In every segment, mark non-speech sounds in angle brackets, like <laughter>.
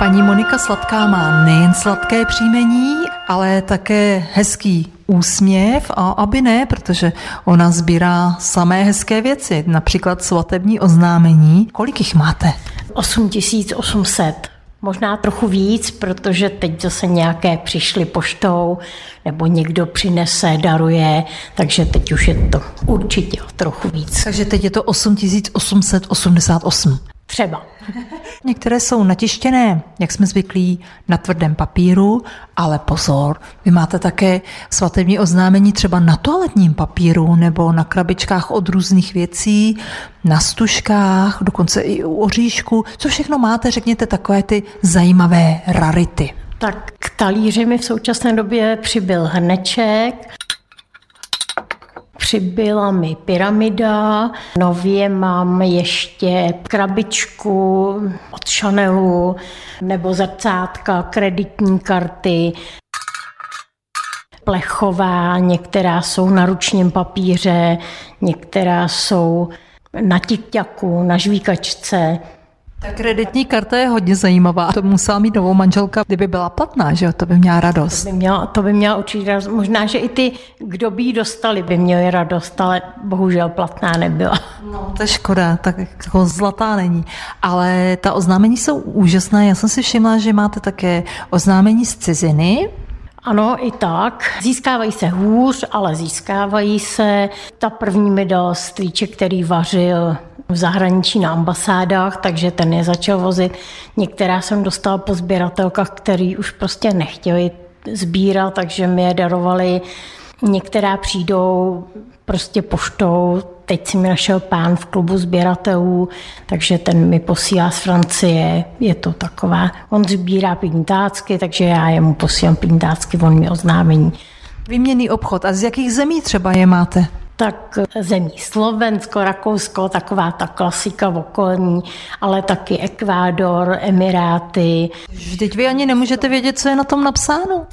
Paní Monika Sladká má nejen sladké příjmení, ale také hezký úsměv a aby ne, protože ona sbírá samé hezké věci, například svatební oznámení. Kolik jich máte? 8800. Možná trochu víc, protože teď zase nějaké přišly poštou, nebo někdo přinese, daruje, takže teď už je to určitě trochu víc. Takže teď je to 8888. Třeba. <laughs> Některé jsou natištěné, jak jsme zvyklí, na tvrdém papíru, ale pozor, vy máte také svatební oznámení třeba na toaletním papíru nebo na krabičkách od různých věcí, na stužkách, dokonce i u oříšku. Co všechno máte, řekněte takové ty zajímavé rarity. Tak k talíři mi v současné době přibyl hrneček, Přibyla mi pyramida, nově mám ještě krabičku od Chanelu nebo zrcátka, kreditní karty, plechová, některá jsou na ručním papíře, některá jsou na tikťaku, na žvíkačce. Ta kreditní karta je hodně zajímavá. To musela mít novou manželka, kdyby byla platná, že jo? To by měla radost. To by měla, to by měla určitě radost. Možná, že i ty, kdo by ji dostali, by měli radost, ale bohužel platná nebyla. No, to je škoda, tak jako zlatá není. Ale ta oznámení jsou úžasná. Já jsem si všimla, že máte také oznámení z ciziny, ano, i tak. Získávají se hůř, ale získávají se. Ta první mi dal strýček, který vařil v zahraničí na ambasádách, takže ten je začal vozit. Některá jsem dostala po sběratelkách, který už prostě nechtěli sbírat, takže mi je darovali. Některá přijdou prostě poštou. Teď si mi našel pán v klubu sběratelů, takže ten mi posílá z Francie. Je to taková, on sbírá pintácky, takže já jemu posílám pintácky, on mi oznámení. Výměný obchod. A z jakých zemí třeba je máte? Tak zemí Slovensko, Rakousko, taková ta klasika v okolní, ale taky Ekvádor, Emiráty. Vždyť vy ani nemůžete vědět, co je na tom napsáno.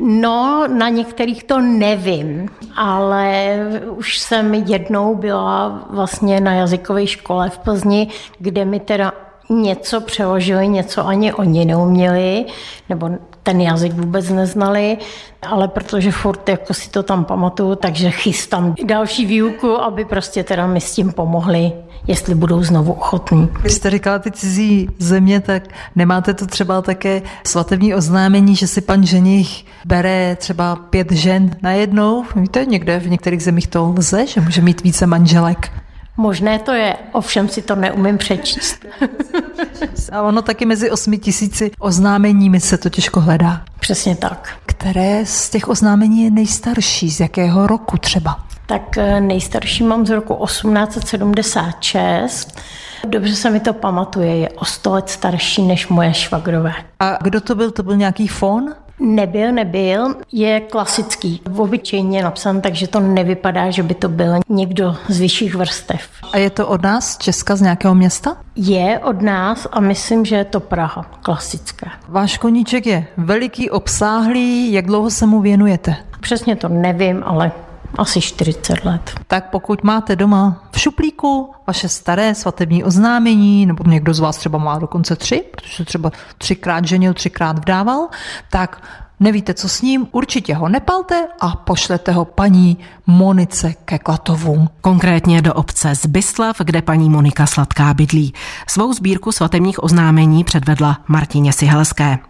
No, na některých to nevím, ale už jsem jednou byla vlastně na jazykové škole v Plzni, kde mi teda něco přeložili, něco ani oni neuměli, nebo ten jazyk vůbec neznali, ale protože furt jako si to tam pamatuju, takže chystám další výuku, aby prostě teda mi s tím pomohli, jestli budou znovu ochotní. Když jste říkala ty cizí země, tak nemáte to třeba také svatební oznámení, že si pan ženich bere třeba pět žen najednou? Víte, někde v některých zemích to lze, že může mít více manželek. Možné to je, ovšem si to neumím přečíst. <laughs> A ono taky mezi osmi tisíci oznámeními se to těžko hledá. Přesně tak. Které z těch oznámení je nejstarší? Z jakého roku třeba? Tak eh, nejstarší mám z roku 1876. Dobře se mi to pamatuje, je o sto let starší než moje švagrové. A kdo to byl? To byl nějaký fon? Nebyl, nebyl. Je klasický, obyčejně napsan, takže to nevypadá, že by to byl někdo z vyšších vrstev. A je to od nás, z Česka, z nějakého města? Je od nás a myslím, že je to Praha, klasická. Váš koníček je veliký, obsáhlý. Jak dlouho se mu věnujete? Přesně to nevím, ale asi 40 let. Tak pokud máte doma v šuplíku vaše staré svatební oznámení, nebo někdo z vás třeba má dokonce tři, protože třeba třikrát ženil, třikrát vdával, tak nevíte, co s ním, určitě ho nepalte a pošlete ho paní Monice ke Klatovům. Konkrétně do obce Zbyslav, kde paní Monika Sladká bydlí. Svou sbírku svatebních oznámení předvedla Martině Sihelské.